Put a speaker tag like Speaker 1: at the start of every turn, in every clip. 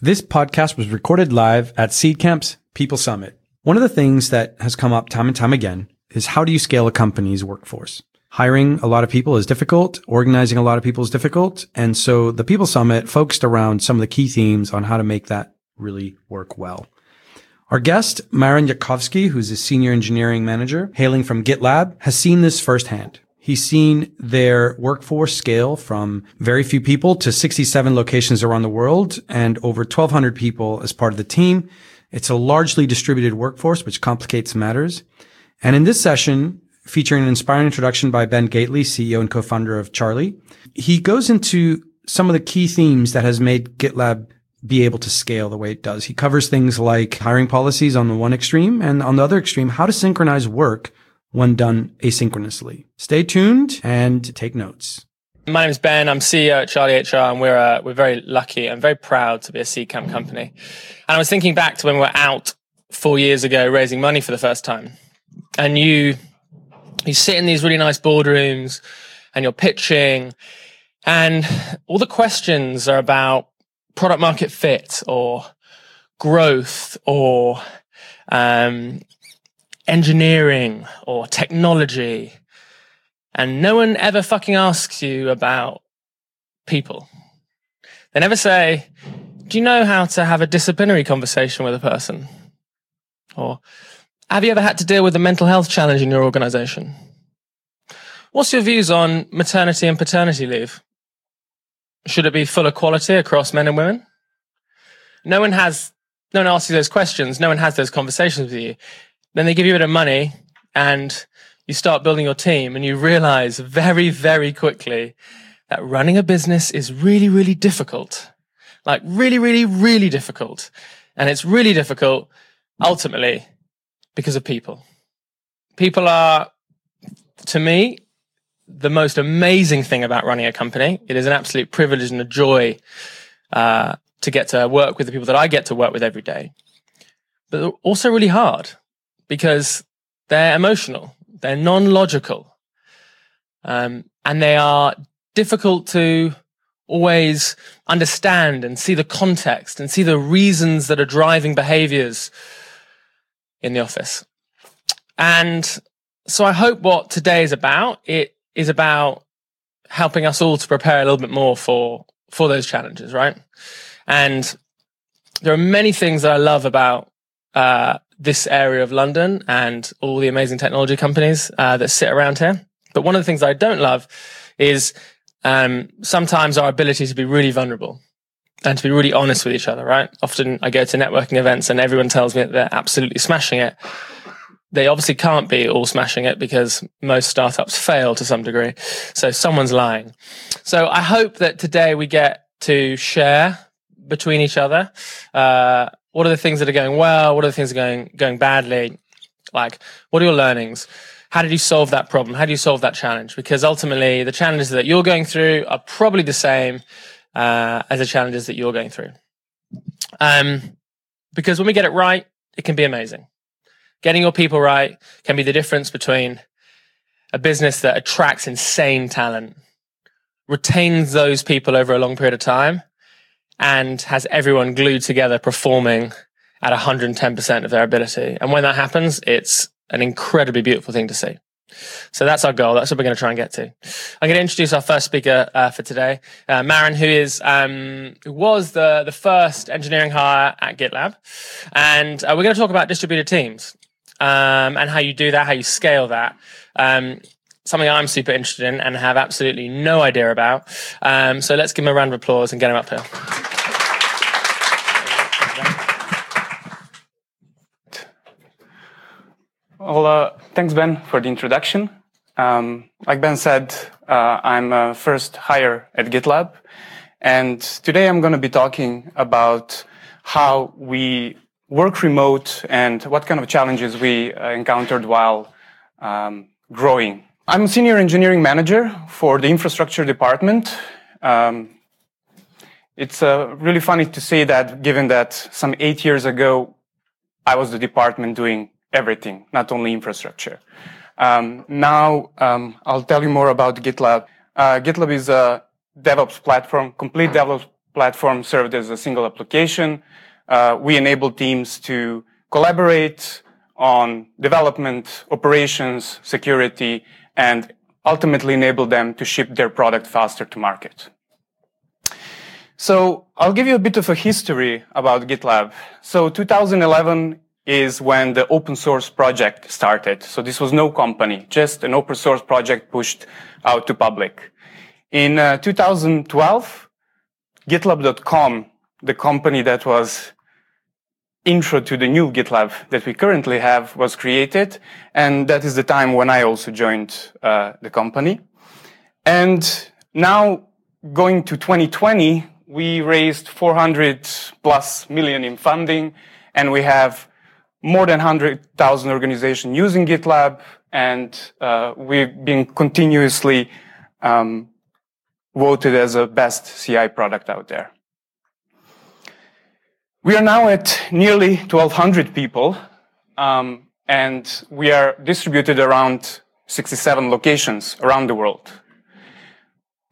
Speaker 1: This podcast was recorded live at Seedcamp's People Summit. One of the things that has come up time and time again is how do you scale a company's workforce? Hiring a lot of people is difficult. Organizing a lot of people is difficult. And so the People Summit focused around some of the key themes on how to make that really work well. Our guest, Marin Jankovski, who's a senior engineering manager hailing from GitLab, has seen this firsthand. He's seen their workforce scale from very few people to 67 locations around the world and over 1200 people as part of the team. It's a largely distributed workforce, which complicates matters. And in this session, featuring an inspiring introduction by Ben Gateley, CEO and co-founder of Charlie, he goes into some of the key themes that has made GitLab be able to scale the way it does. He covers things like hiring policies on the one extreme and on the other extreme, how to synchronize work when done asynchronously. Stay tuned and take notes.
Speaker 2: My name is Ben. I'm CEO at Charlie HR, and we're uh, we're very lucky and very proud to be a Seedcamp company. And I was thinking back to when we were out four years ago raising money for the first time, and you you sit in these really nice boardrooms, and you're pitching, and all the questions are about product market fit or growth or um, engineering or technology. And no one ever fucking asks you about people. They never say, do you know how to have a disciplinary conversation with a person? Or have you ever had to deal with a mental health challenge in your organization? What's your views on maternity and paternity leave? Should it be full equality across men and women? No one has, no one asks you those questions. No one has those conversations with you. Then they give you a bit of money and you start building your team and you realize very, very quickly that running a business is really, really difficult. Like really, really, really difficult. And it's really difficult ultimately because of people. People are, to me, the most amazing thing about running a company. It is an absolute privilege and a joy uh, to get to work with the people that I get to work with every day. But also really hard because they're emotional, they're non logical, um, and they are difficult to always understand and see the context and see the reasons that are driving behaviors in the office. And so I hope what today is about, it is about helping us all to prepare a little bit more for, for those challenges, right? And there are many things that I love about, uh, this area of London and all the amazing technology companies uh, that sit around here. But one of the things I don't love is um, sometimes our ability to be really vulnerable and to be really honest with each other, right? Often I go to networking events and everyone tells me that they're absolutely smashing it. They obviously can't be all smashing it because most startups fail to some degree. So someone's lying. So I hope that today we get to share between each other, uh, what are the things that are going well? What are the things that are going going badly? Like, what are your learnings? How did you solve that problem? How do you solve that challenge? Because ultimately, the challenges that you're going through are probably the same uh, as the challenges that you're going through. Um, because when we get it right, it can be amazing. Getting your people right can be the difference between a business that attracts insane talent, retains those people over a long period of time, and has everyone glued together performing at 110% of their ability. And when that happens, it's an incredibly beautiful thing to see. So that's our goal. That's what we're going to try and get to. I'm going to introduce our first speaker uh, for today, uh, Marin, who is um, who was the the first engineering hire at GitLab, and uh, we're going to talk about distributed teams um, and how you do that, how you scale that. Um, something I'm super interested in and have absolutely no idea about. Um, so let's give him a round of applause and get him up here.
Speaker 3: Well, uh, thanks, Ben, for the introduction. Um, like Ben said, uh, I'm a first hire at GitLab. And today I'm going to be talking about how we work remote and what kind of challenges we uh, encountered while um, growing. I'm a senior engineering manager for the infrastructure department. Um, it's uh, really funny to say that given that some eight years ago, I was the department doing everything, not only infrastructure. Um, now, um, I'll tell you more about GitLab. Uh, GitLab is a DevOps platform, complete DevOps, platform served as a single application. Uh, we enable teams to collaborate on development, operations, security, and ultimately enable them to ship their product faster to market. So I'll give you a bit of a history about GitLab. So 2011 is when the open source project started. So this was no company, just an open source project pushed out to public. In uh, 2012, GitLab.com, the company that was intro to the new GitLab that we currently have was created. And that is the time when I also joined uh, the company. And now going to 2020, we raised 400 plus million in funding and we have more than 100,000 organizations using GitLab and uh, we've been continuously um, voted as a best CI product out there. We are now at nearly 1,200 people, um, and we are distributed around 67 locations around the world.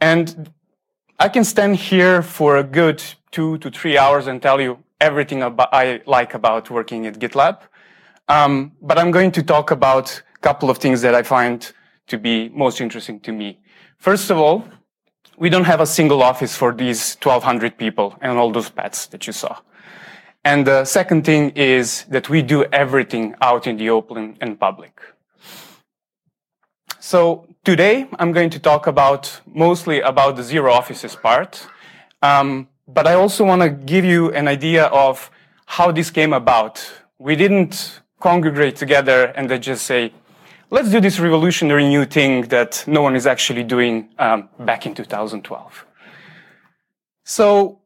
Speaker 3: And I can stand here for a good two to three hours and tell you everything about, I like about working at GitLab. Um, but I'm going to talk about a couple of things that I find to be most interesting to me. First of all, we don't have a single office for these 1200 people and all those pets that you saw. And the second thing is that we do everything out in the open and public. So today I'm going to talk about mostly about the zero offices part. Um, but I also want to give you an idea of how this came about. We didn't congregate together and then just say, let's do this revolutionary new thing that no one is actually doing um, back in 2012. So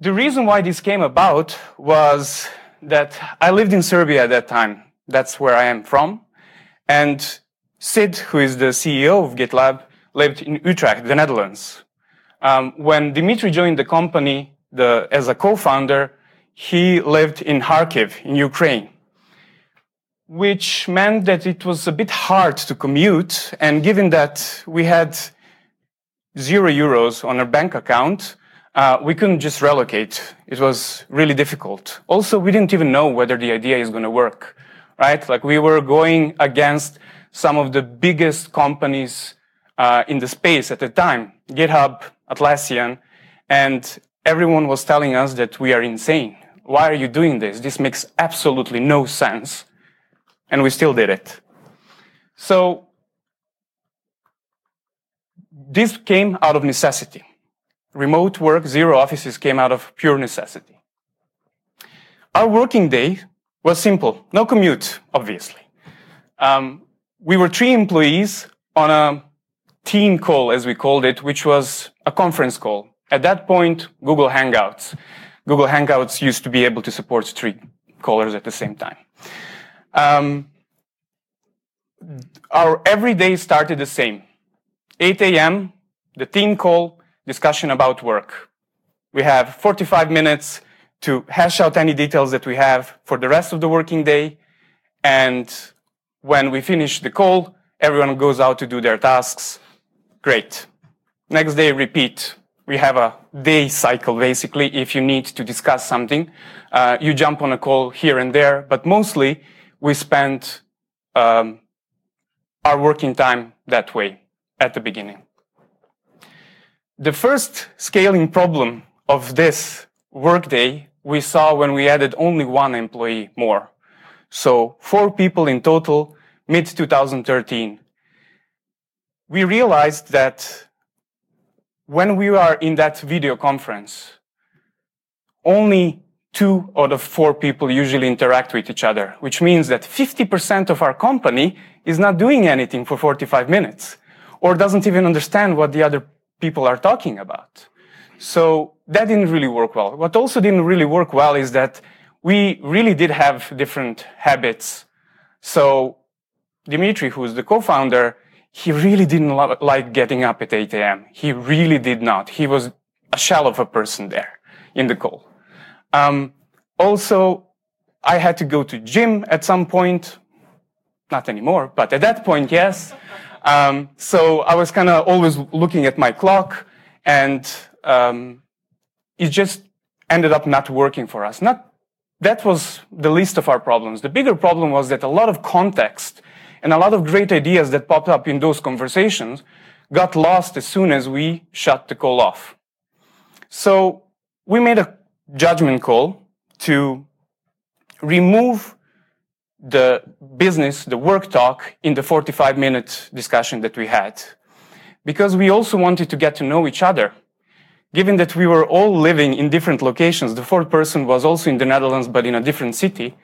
Speaker 3: the reason why this came about was that I lived in Serbia at that time. That's where I am from. And Sid, who is the CEO of GitLab, lived in Utrecht, the Netherlands. Um, when Dimitri joined the company the, as a co-founder, he lived in Kharkiv, in Ukraine, which meant that it was a bit hard to commute. And given that we had zero euros on our bank account, uh, we couldn't just relocate. It was really difficult. Also, we didn't even know whether the idea is going to work, right? Like we were going against some of the biggest companies uh, in the space at the time, GitHub, Atlassian, and everyone was telling us that we are insane. Why are you doing this? This makes absolutely no sense. And we still did it. So this came out of necessity. Remote work, zero offices came out of pure necessity. Our working day was simple. No commute, obviously. Um, we were three employees on a team call, as we called it, which was a conference call. At that point, Google Hangouts. Google Hangouts used to be able to support three callers at the same time. Um, our every day started the same. 8 a.m., the team call, discussion about work. We have 45 minutes to hash out any details that we have for the rest of the working day. And when we finish the call, everyone goes out to do their tasks. Great. Next day, repeat. We have a day cycle, basically. If you need to discuss something, uh, you jump on a call here and there, but mostly we spend um, our working time that way at the beginning. The first scaling problem of this workday we saw when we added only one employee more. So four people in total, mid 2013. We realized that when we are in that video conference, only two out of four people usually interact with each other, which means that 50% of our company is not doing anything for 45 minutes or doesn't even understand what the other people are talking about. So that didn't really work well. What also didn't really work well is that we really did have different habits. So Dimitri, who's the co-founder, he really didn't lo- like getting up at 8 a.m. He really did not. He was a shell of a person there in the call. Um, also, I had to go to gym at some point. Not anymore, but at that point, yes. Um, so I was kind of always looking at my clock and um, it just ended up not working for us. Not that was the least of our problems. The bigger problem was that a lot of context and a lot of great ideas that popped up in those conversations got lost as soon as we shut the call off. So we made a judgment call to remove the business, the work talk in the 45 minute discussion that we had. Because we also wanted to get to know each other. Given that we were all living in different locations, the fourth person was also in the Netherlands, but in a different city.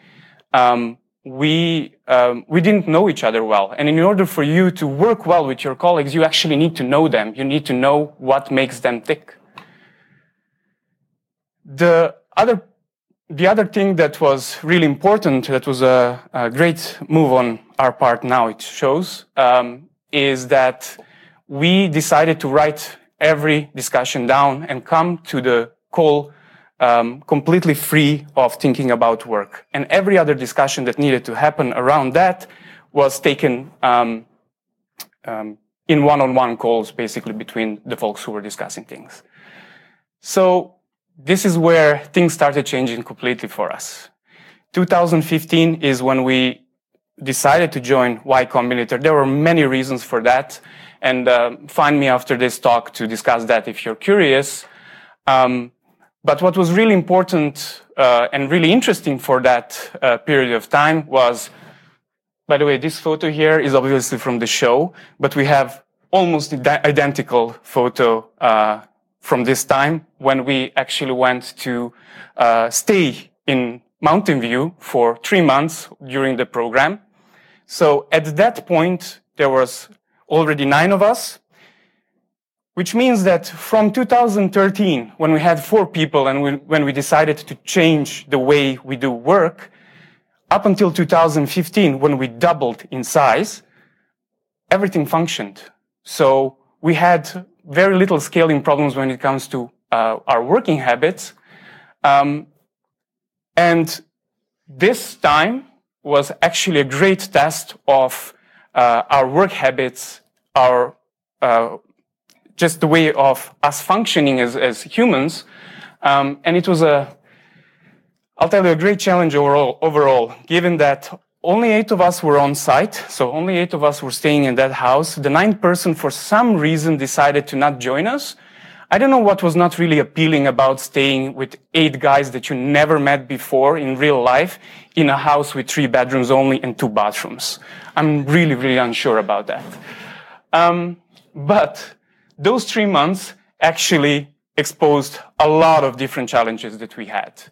Speaker 3: Um, we um, we didn't know each other well, and in order for you to work well with your colleagues, you actually need to know them. You need to know what makes them tick. The other the other thing that was really important, that was a, a great move on our part. Now it shows um, is that we decided to write every discussion down and come to the call um, completely free of thinking about work. And every other discussion that needed to happen around that was taken um, um, in one-on-one calls, basically between the folks who were discussing things. So this is where things started changing completely for us. 2015 is when we decided to join Y Combinator. There were many reasons for that, and uh, find me after this talk to discuss that if you're curious. Um, but what was really important uh, and really interesting for that uh, period of time was, by the way, this photo here is obviously from the show, but we have almost identical photo uh, from this time when we actually went to uh, stay in Mountain View for three months during the program. So at that point, there was already nine of us which means that from 2013, when we had four people and we, when we decided to change the way we do work, up until 2015, when we doubled in size, everything functioned. So we had very little scaling problems when it comes to uh, our working habits. Um, and this time was actually a great test of uh, our work habits, our uh, just the way of us functioning as, as humans. Um, and it was a, I'll tell you, a great challenge overall, overall, given that only eight of us were on site, so only eight of us were staying in that house. The ninth person, for some reason, decided to not join us. I don't know what was not really appealing about staying with eight guys that you never met before in real life in a house with three bedrooms only and two bathrooms. I'm really, really unsure about that. Um, but those three months actually exposed a lot of different challenges that we had.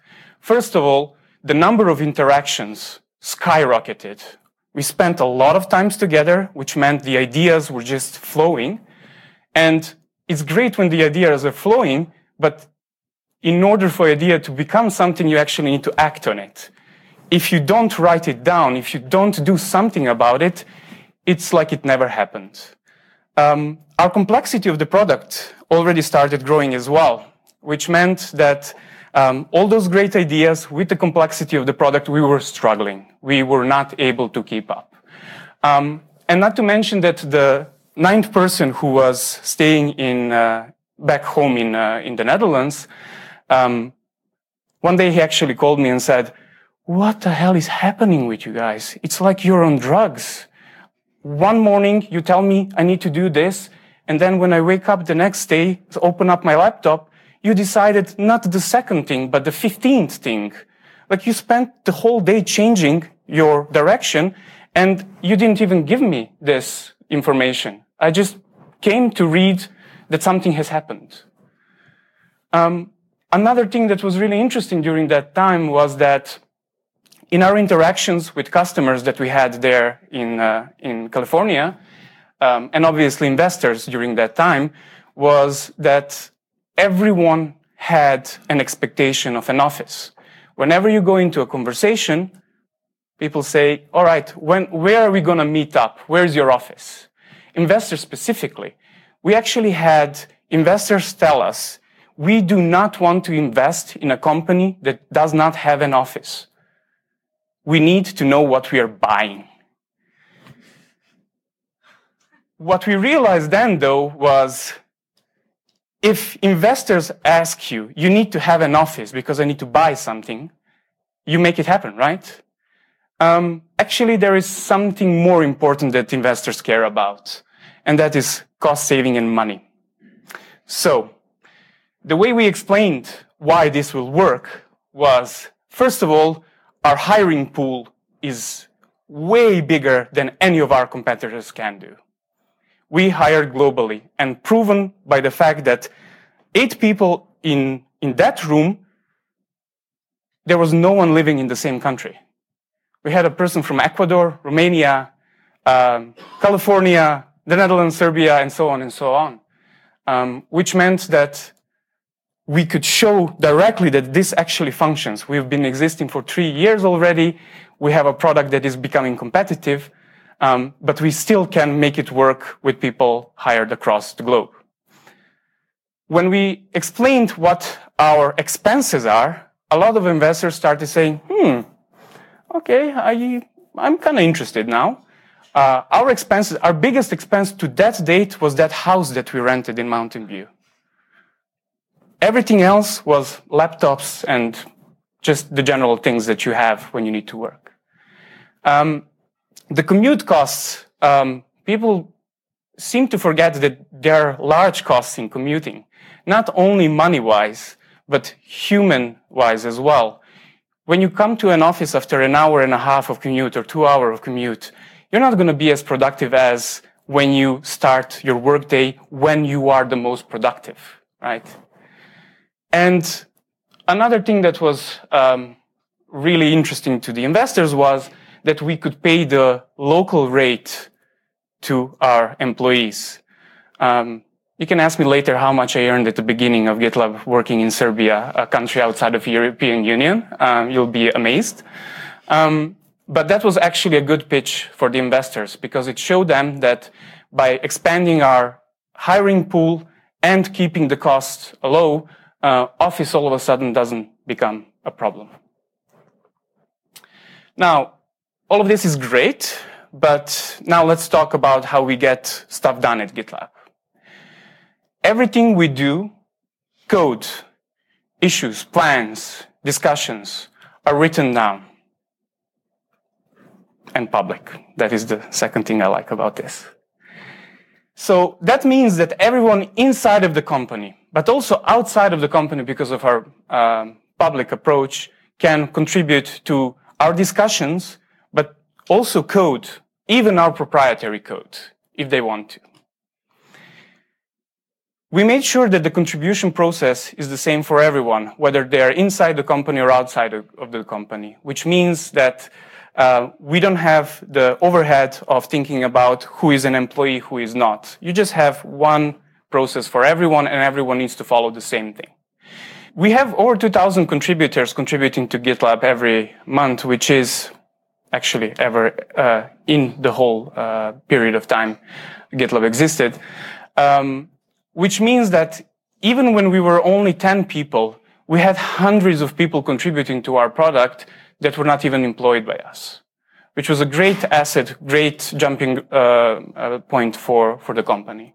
Speaker 3: First of all, the number of interactions skyrocketed. We spent a lot of times together, which meant the ideas were just flowing. And it's great when the ideas are flowing, but in order for idea to become something, you actually need to act on it. If you don't write it down, if you don't do something about it, it's like it never happened. Um, our complexity of the product already started growing as well, which meant that um, all those great ideas with the complexity of the product, we were struggling. We were not able to keep up. Um, and not to mention that the ninth person who was staying in uh, back home in uh, in the Netherlands, um, one day he actually called me and said, "What the hell is happening with you guys? It's like you're on drugs." One morning you tell me I need to do this, and then when I wake up the next day, open up my laptop, you decided not the second thing, but the 15th thing. Like you spent the whole day changing your direction and you didn't even give me this information. I just came to read that something has happened. Um, another thing that was really interesting during that time was that in our interactions with customers that we had there in, uh, in California, um, and obviously investors during that time, was that everyone had an expectation of an office. Whenever you go into a conversation, people say, all right, when, where are we going to meet up? Where's your office? Investors specifically. We actually had investors tell us, we do not want to invest in a company that does not have an office. We need to know what we are buying. What we realized then, though, was if investors ask you, you need to have an office because I need to buy something, you make it happen, right? Um, actually, there is something more important that investors care about, and that is cost saving and money. So, the way we explained why this will work was, first of all, our hiring pool is way bigger than any of our competitors can do. We hire globally and proven by the fact that eight people in, in that room, there was no one living in the same country. We had a person from Ecuador, Romania, um, California, the Netherlands, Serbia, and so on and so on, um, which meant that we could show directly that this actually functions. We've been existing for three years already. We have a product that is becoming competitive, um, but we still can make it work with people hired across the globe. When we explained what our expenses are, a lot of investors started saying, hmm, okay, I, I'm kind of interested now. Uh, our expenses, our biggest expense to that date was that house that we rented in Mountain View. Everything else was laptops and just the general things that you have when you need to work. Um, the commute costs, um, people seem to forget that there are large costs in commuting, not only money wise, but human wise as well. When you come to an office after an hour and a half of commute or two hours of commute, you're not going to be as productive as when you start your workday when you are the most productive, right? And another thing that was um, really interesting to the investors was that we could pay the local rate to our employees. Um, you can ask me later how much I earned at the beginning of GitLab working in Serbia, a country outside of the European Union. Um, you'll be amazed. Um, but that was actually a good pitch for the investors because it showed them that by expanding our hiring pool and keeping the cost low, uh, Office all of a sudden doesn't become a problem. Now, all of this is great, but now let's talk about how we get stuff done at GitLab. Everything we do, code, issues, plans, discussions, are written down and public. That is the second thing I like about this. So that means that everyone inside of the company, but also outside of the company because of our um, public approach, can contribute to our discussions also code, even our proprietary code, if they want to. We made sure that the contribution process is the same for everyone, whether they are inside the company or outside of the company, which means that uh, we don't have the overhead of thinking about who is an employee, who is not. You just have one process for everyone and everyone needs to follow the same thing. We have over 2,000 contributors contributing to GitLab every month, which is actually ever uh, in the whole uh, period of time GitLab existed. Um, which means that even when we were only 10 people, we had hundreds of people contributing to our product that were not even employed by us, which was a great asset, great jumping uh, uh point for, for the company.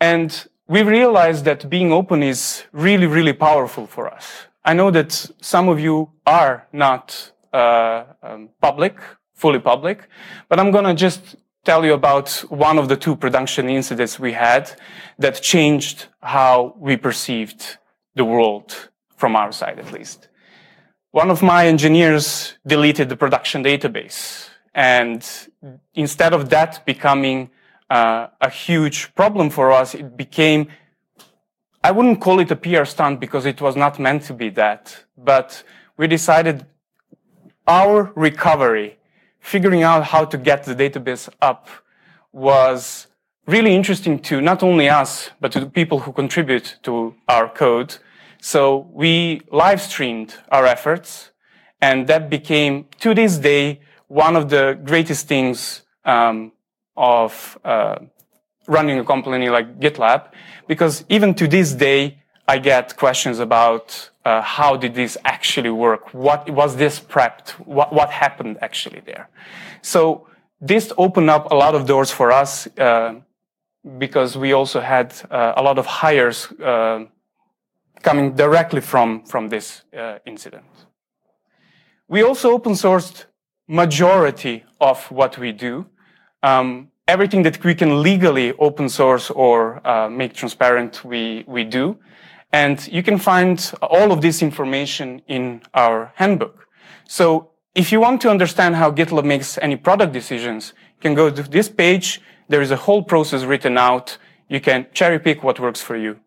Speaker 3: And we realized that being open is really, really powerful for us. I know that some of you are not um, public, fully public, but I'm gonna just tell you about one of the two production incidents we had that changed how we perceived the world from our side, at least. One of my engineers deleted the production database. And instead of that becoming uh, a huge problem for us, it became, I wouldn't call it a PR stunt because it was not meant to be that, but we decided our recovery, figuring out how to get the database up was really interesting to not only us, but to the people who contribute to our code. So we live streamed our efforts and that became to this day one of the greatest things um, of uh, running a company like GitLab because even to this day I get questions about uh, how did this actually work? What was this prepped? What, what happened actually there? So this opened up a lot of doors for us uh, because we also had uh, a lot of hires uh, coming directly from, from this uh, incident. We also open sourced majority of what we do. Um, everything that we can legally open source or uh, make transparent, we, we do. And you can find all of this information in our handbook. So if you want to understand how GitLab makes any product decisions, you can go to this page. There is a whole process written out. You can cherry pick what works for you.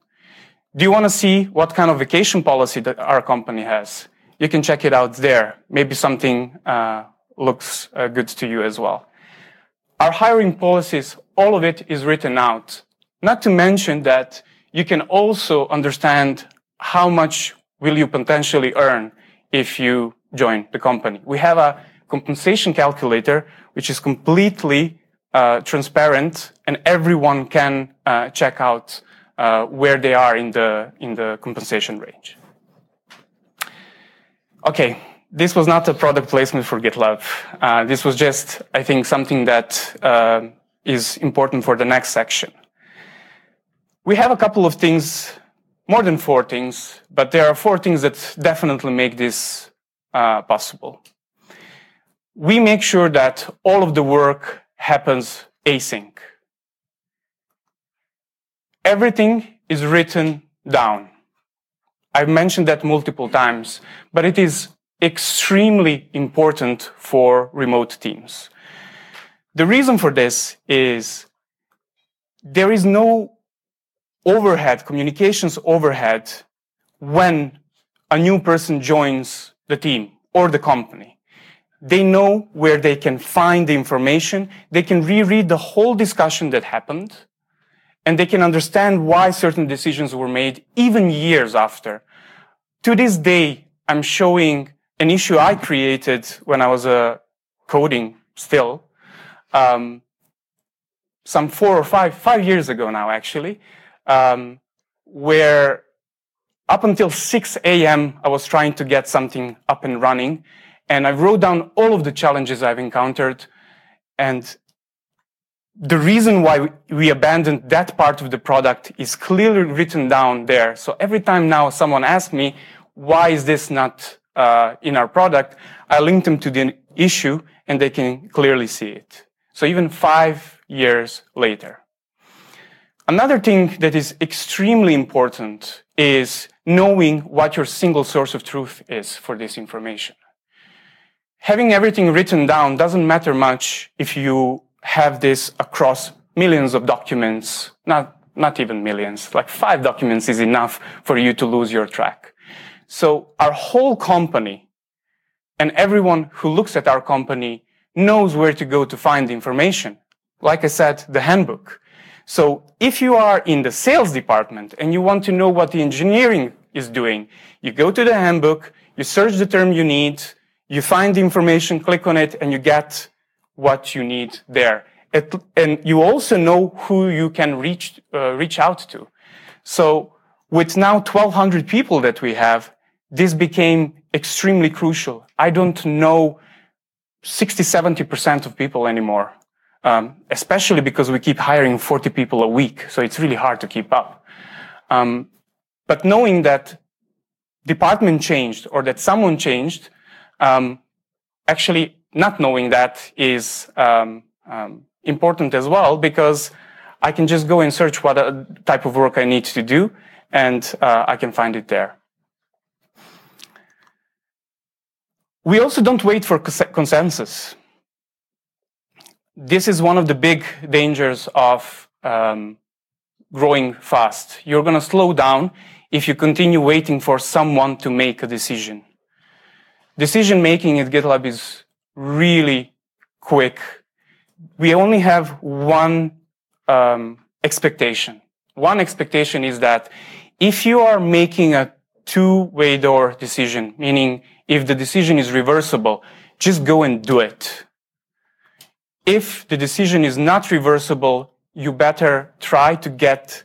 Speaker 3: Do you want to see what kind of vacation policy that our company has? You can check it out there. Maybe something uh, looks uh, good to you as well. Our hiring policies, all of it is written out. Not to mention that you can also understand how much will you potentially earn if you join the company. We have a compensation calculator, which is completely uh, transparent and everyone can uh, check out uh, where they are in the, in the compensation range. Okay, this was not a product placement for GitLab. Uh, this was just, I think, something that uh, is important for the next section. We have a couple of things, more than four things, but there are four things that definitely make this uh, possible. We make sure that all of the work happens async. Everything is written down. I've mentioned that multiple times, but it is extremely important for remote teams. The reason for this is there is no overhead, communications overhead, when a new person joins the team or the company. They know where they can find the information. They can reread the whole discussion that happened and they can understand why certain decisions were made even years after. To this day, I'm showing an issue I created when I was uh, coding still, um, some four or five, five years ago now, actually, um, where up until 6 a.m., I was trying to get something up and running. And I wrote down all of the challenges I've encountered. And the reason why we abandoned that part of the product is clearly written down there. So every time now someone asks me, why is this not uh, in our product? I link them to the issue and they can clearly see it. So even five years later. Another thing that is extremely important is knowing what your single source of truth is for this information. Having everything written down doesn't matter much if you have this across millions of documents, not, not even millions, like five documents is enough for you to lose your track. So our whole company and everyone who looks at our company knows where to go to find information. Like I said, the handbook. So if you are in the sales department and you want to know what the engineering is doing, you go to the handbook, you search the term you need, you find the information, click on it, and you get what you need there. It, and you also know who you can reach, uh, reach out to. So with now 1200 people that we have, this became extremely crucial. I don't know 60, 70% of people anymore, um, especially because we keep hiring 40 people a week. So it's really hard to keep up. Um, but knowing that department changed or that someone changed, um, actually not knowing that is um, um, important as well because I can just go and search what uh, type of work I need to do and uh, I can find it there. We also don't wait for consensus. This is one of the big dangers of um, growing fast. You're going to slow down if you continue waiting for someone to make a decision. Decision making at GitLab is really quick. We only have one um, expectation. One expectation is that if you are making a two-way door decision, meaning if the decision is reversible, just go and do it. If the decision is not reversible, you better try to get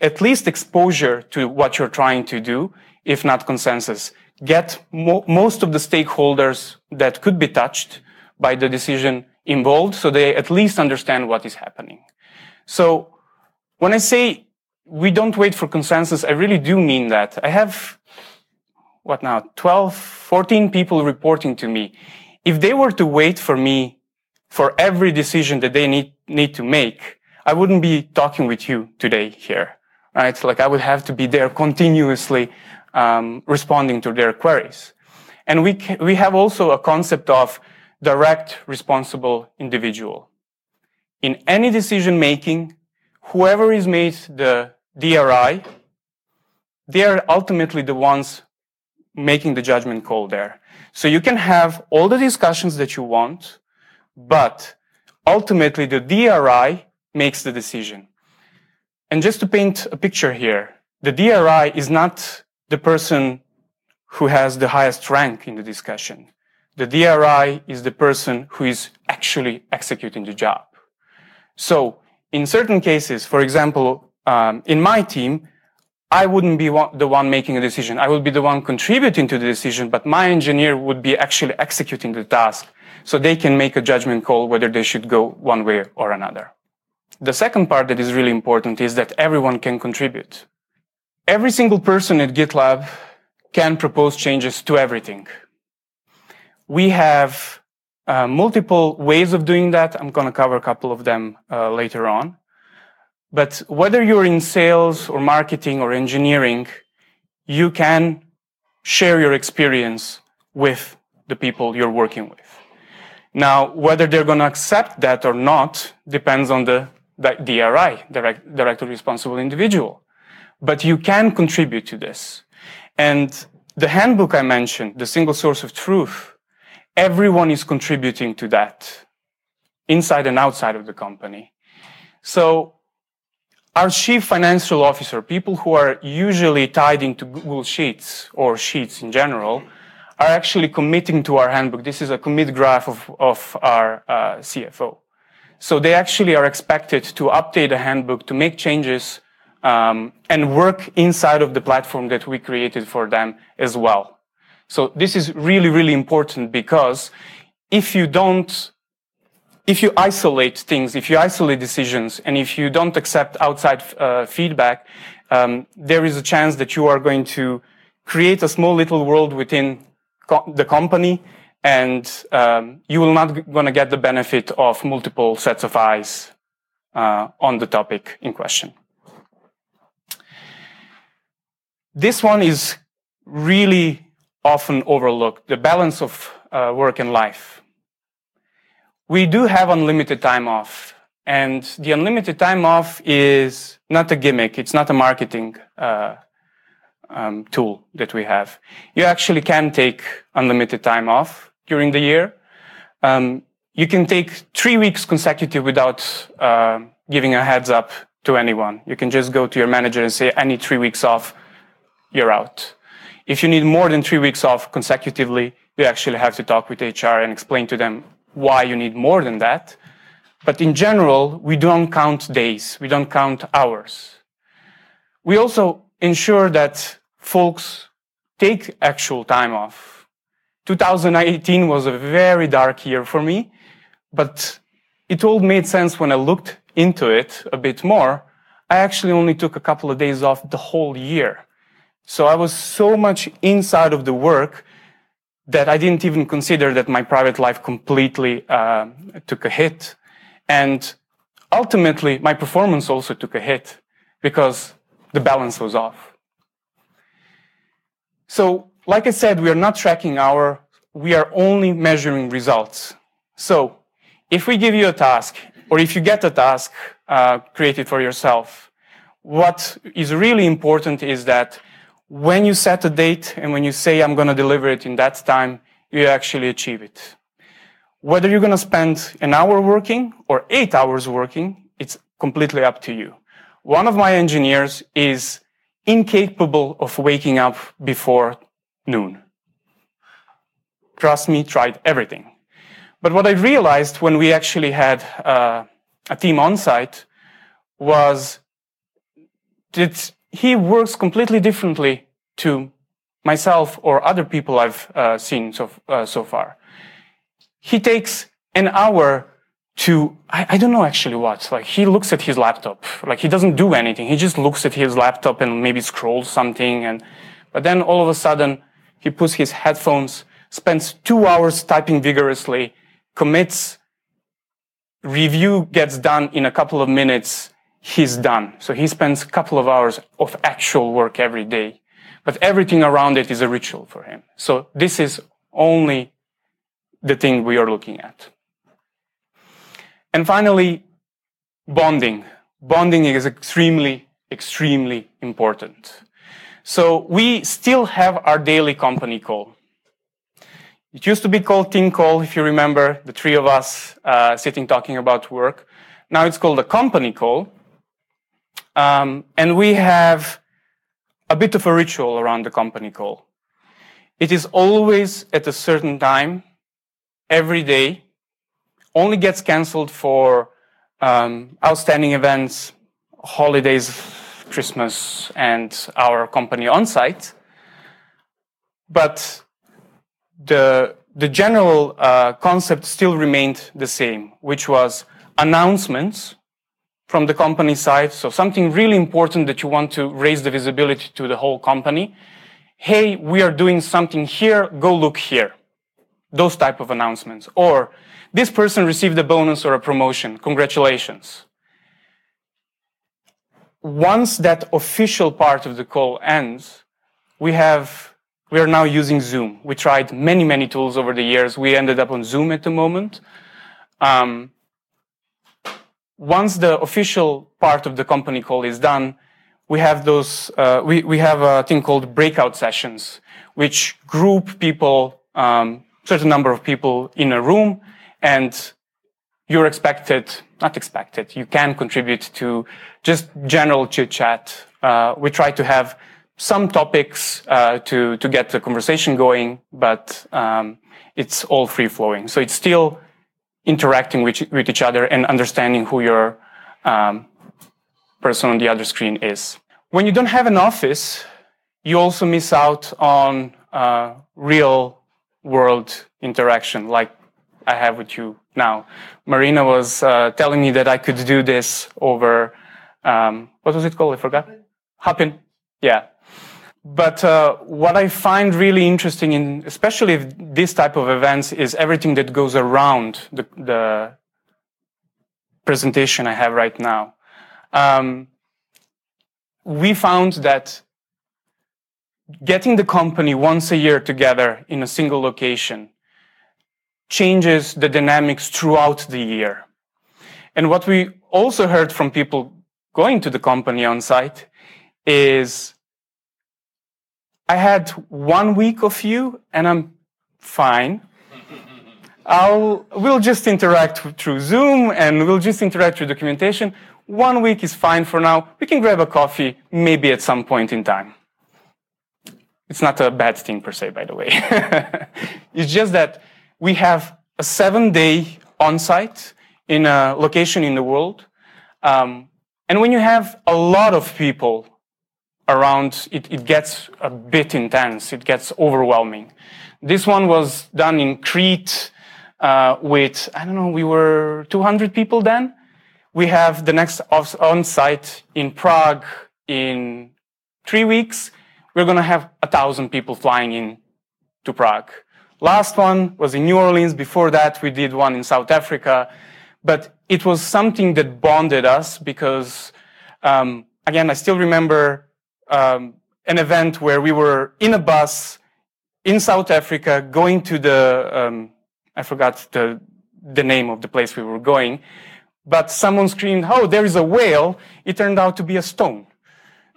Speaker 3: at least exposure to what you're trying to do, if not consensus. Get mo most of the stakeholders that could be touched by the decision involved so they at least understand what is happening. So when I say we don't wait for consensus, I really do mean that. I have, what now, 12, 14 people reporting to me. If they were to wait for me for every decision that they need, need to make, I wouldn't be talking with you today here, right? Like I would have to be there continuously um, responding to their queries. And we, we have also a concept of direct responsible individual. In any decision making, whoever is made the DRI, they are ultimately the ones making the judgment call there. So you can have all the discussions that you want, but ultimately the DRI makes the decision. And just to paint a picture here, the DRI is not the person who has the highest rank in the discussion. The DRI is the person who is actually executing the job. So in certain cases, for example, um, in my team, I wouldn't be one, the one making a decision. I would be the one contributing to the decision, but my engineer would be actually executing the task so they can make a judgment call whether they should go one way or another. The second part that is really important is that everyone can contribute. Every single person at GitLab can propose changes to everything. We have uh, multiple ways of doing that. I'm going to cover a couple of them uh, later on. But whether you're in sales or marketing or engineering, you can share your experience with the people you're working with. Now, whether they're going to accept that or not depends on the, the DRI, direct, directly responsible individual. But you can contribute to this. And the handbook I mentioned, the single source of truth, everyone is contributing to that inside and outside of the company. So our chief financial officer, people who are usually tied into Google Sheets or Sheets in general, are actually committing to our handbook. This is a commit graph of, of our uh, CFO. So they actually are expected to update the handbook to make changes um, and work inside of the platform that we created for them as well. So this is really, really important because if you don't if you isolate things, if you isolate decisions, and if you don't accept outside uh, feedback, um, there is a chance that you are going to create a small little world within co- the company, and um, you will not g- going to get the benefit of multiple sets of eyes uh, on the topic in question. This one is really often overlooked: the balance of uh, work and life we do have unlimited time off. And the unlimited time off is not a gimmick. It's not a marketing uh, um, tool that we have. You actually can take unlimited time off during the year. Um, you can take three weeks consecutive without uh, giving a heads up to anyone. You can just go to your manager and say, I need three weeks off. You're out. If you need more than three weeks off consecutively, you actually have to talk with HR and explain to them why you need more than that. But in general, we don't count days. We don't count hours. We also ensure that folks take actual time off. 2018 was a very dark year for me, but it all made sense when I looked into it a bit more. I actually only took a couple of days off the whole year. So I was so much inside of the work that I didn't even consider that my private life completely uh, took a hit. And ultimately, my performance also took a hit because the balance was off. So, like I said, we are not tracking our, we are only measuring results. So, if we give you a task, or if you get a task uh, created for yourself, what is really important is that when you set a date and when you say, I'm going to deliver it in that time, you actually achieve it. Whether you're going to spend an hour working or eight hours working, it's completely up to you. One of my engineers is incapable of waking up before noon. Trust me, tried everything. But what I realized when we actually had uh, a team on site was that he works completely differently to myself or other people I've uh, seen so, uh, so far. He takes an hour to I, I, don't know actually what. Like he looks at his laptop. Like he doesn't do anything. He just looks at his laptop and maybe scrolls something and but then all of a sudden he puts his headphones, spends two hours typing vigorously, commits, review gets done in a couple of minutes, he's done. So he spends a couple of hours of actual work every day. But everything around it is a ritual for him. So this is only the thing we are looking at. And finally, bonding. Bonding is extremely, extremely important. So we still have our daily company call. It used to be called team call, if you remember, the three of us uh, sitting talking about work. Now it's called a company call. Um, and we have a bit of a ritual around the company call. It is always at a certain time, every day, only gets canceled for um, outstanding events, holidays, Christmas, and our company on site. But the, the general uh, concept still remained the same, which was announcements from the company side. So something really important that you want to raise the visibility to the whole company. Hey, we are doing something here. Go look here. Those type of announcements. Or this person received a bonus or a promotion. Congratulations. Once that official part of the call ends, we have we are now using Zoom. We tried many, many tools over the years. We ended up on Zoom at the moment. Um, once the official part of the company call is done, we have those, uh, we, we have a thing called breakout sessions, which group people, um, certain number of people in a room, and you're expected, not expected, you can contribute to just general chit chat. Uh, we try to have some topics uh, to to get the conversation going, but um, it's all free flowing. So it's still interacting with with each other and understanding who your um, person on the other screen is. When you don't have an office, you also miss out on uh, real world interaction, like I have with you now. Marina was uh, telling me that I could do this over um, what was it called? I forgot. Hopin. Yeah, but uh, what I find really interesting in, especially this type of events, is everything that goes around the, the presentation I have right now. Um, we found that getting the company once a year together in a single location changes the dynamics throughout the year. And what we also heard from people going to the company on site is I had one week of you and I'm fine. I'll, we'll just interact through Zoom and we'll just interact through documentation. One week is fine for now. We can grab a coffee maybe at some point in time. It's not a bad thing per se, by the way. it's just that we have a seven day on site in a location in the world. Um, and when you have a lot of people around, it, it gets a bit intense. It gets overwhelming. This one was done in Crete uh, with, I don't know, we were 200 people then. We have the next on site in Prague in three weeks. We're going to have a thousand people flying in to Prague. Last one was in New Orleans. Before that, we did one in South Africa. But it was something that bonded us because, um, again, I still remember um, an event where we were in a bus in South Africa going to the, um, I forgot the, the name of the place we were going, but someone screamed, Oh, there is a whale. It turned out to be a stone.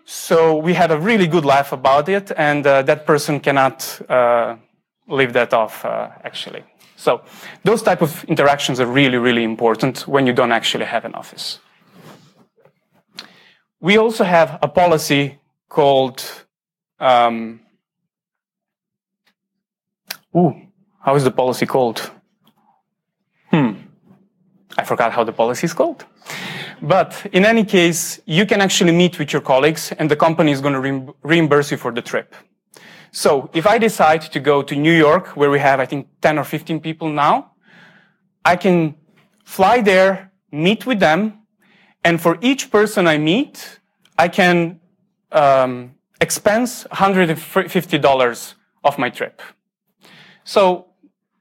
Speaker 3: So we had a really good laugh about it, and uh, that person cannot uh, leave that off, uh, actually. So those type of interactions are really, really important when you don't actually have an office. We also have a policy called um, ooh, how is the policy called? Hmm, I forgot how the policy is called. But in any case, you can actually meet with your colleagues and the company is going to re reimburse you for the trip. So if I decide to go to New York, where we have, I think, 10 or 15 people now, I can fly there, meet with them, and for each person I meet, I can um, expense $150 of my trip. So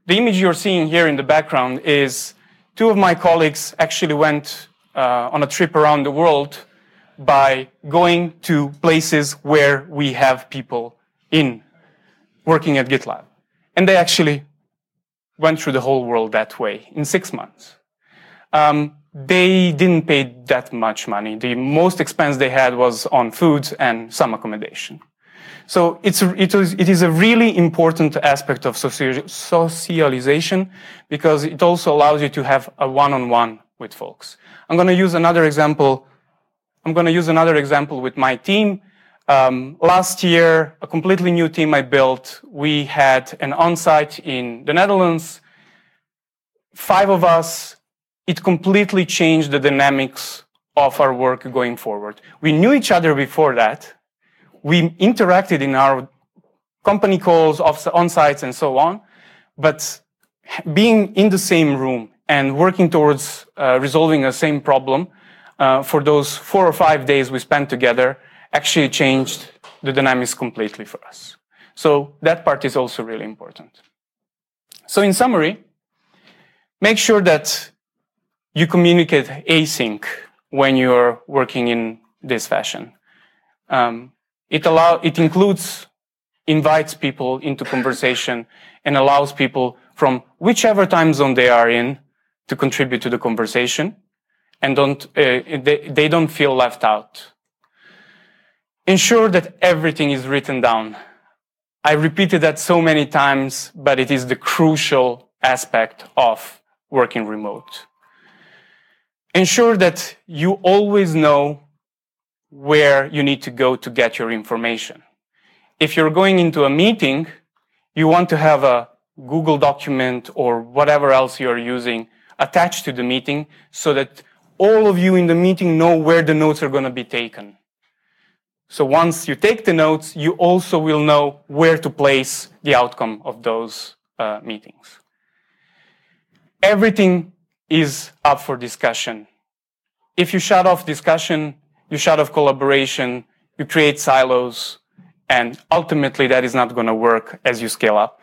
Speaker 3: the image you're seeing here in the background is two of my colleagues actually went uh, on a trip around the world by going to places where we have people in working at GitLab. And they actually went through the whole world that way in six months. Um, they didn't pay that much money. The most expense they had was on food and some accommodation. So it's, it, is, it is a really important aspect of socialization because it also allows you to have a one-on-one with folks. I'm going to use another example. I'm going to use another example with my team. Um, last year, a completely new team I built. We had an on-site in the Netherlands. Five of us. It completely changed the dynamics of our work going forward. We knew each other before that. We interacted in our company calls, on-sites, and so on. But being in the same room and working towards uh, resolving the same problem uh, for those four or five days we spent together actually changed the dynamics completely for us. So that part is also really important. So in summary, make sure that you communicate async when you're working in this fashion. Um, it allow it includes invites people into conversation and allows people from whichever time zone they are in to contribute to the conversation and don't uh, they, they don't feel left out Ensure that everything is written down. I repeated that so many times, but it is the crucial aspect of working remote. Ensure that you always know where you need to go to get your information. If you're going into a meeting, you want to have a Google document or whatever else you're using attached to the meeting so that all of you in the meeting know where the notes are going to be taken. So once you take the notes, you also will know where to place the outcome of those uh, meetings. Everything is up for discussion. If you shut off discussion, you shut off collaboration, you create silos, and ultimately that is not going to work as you scale up.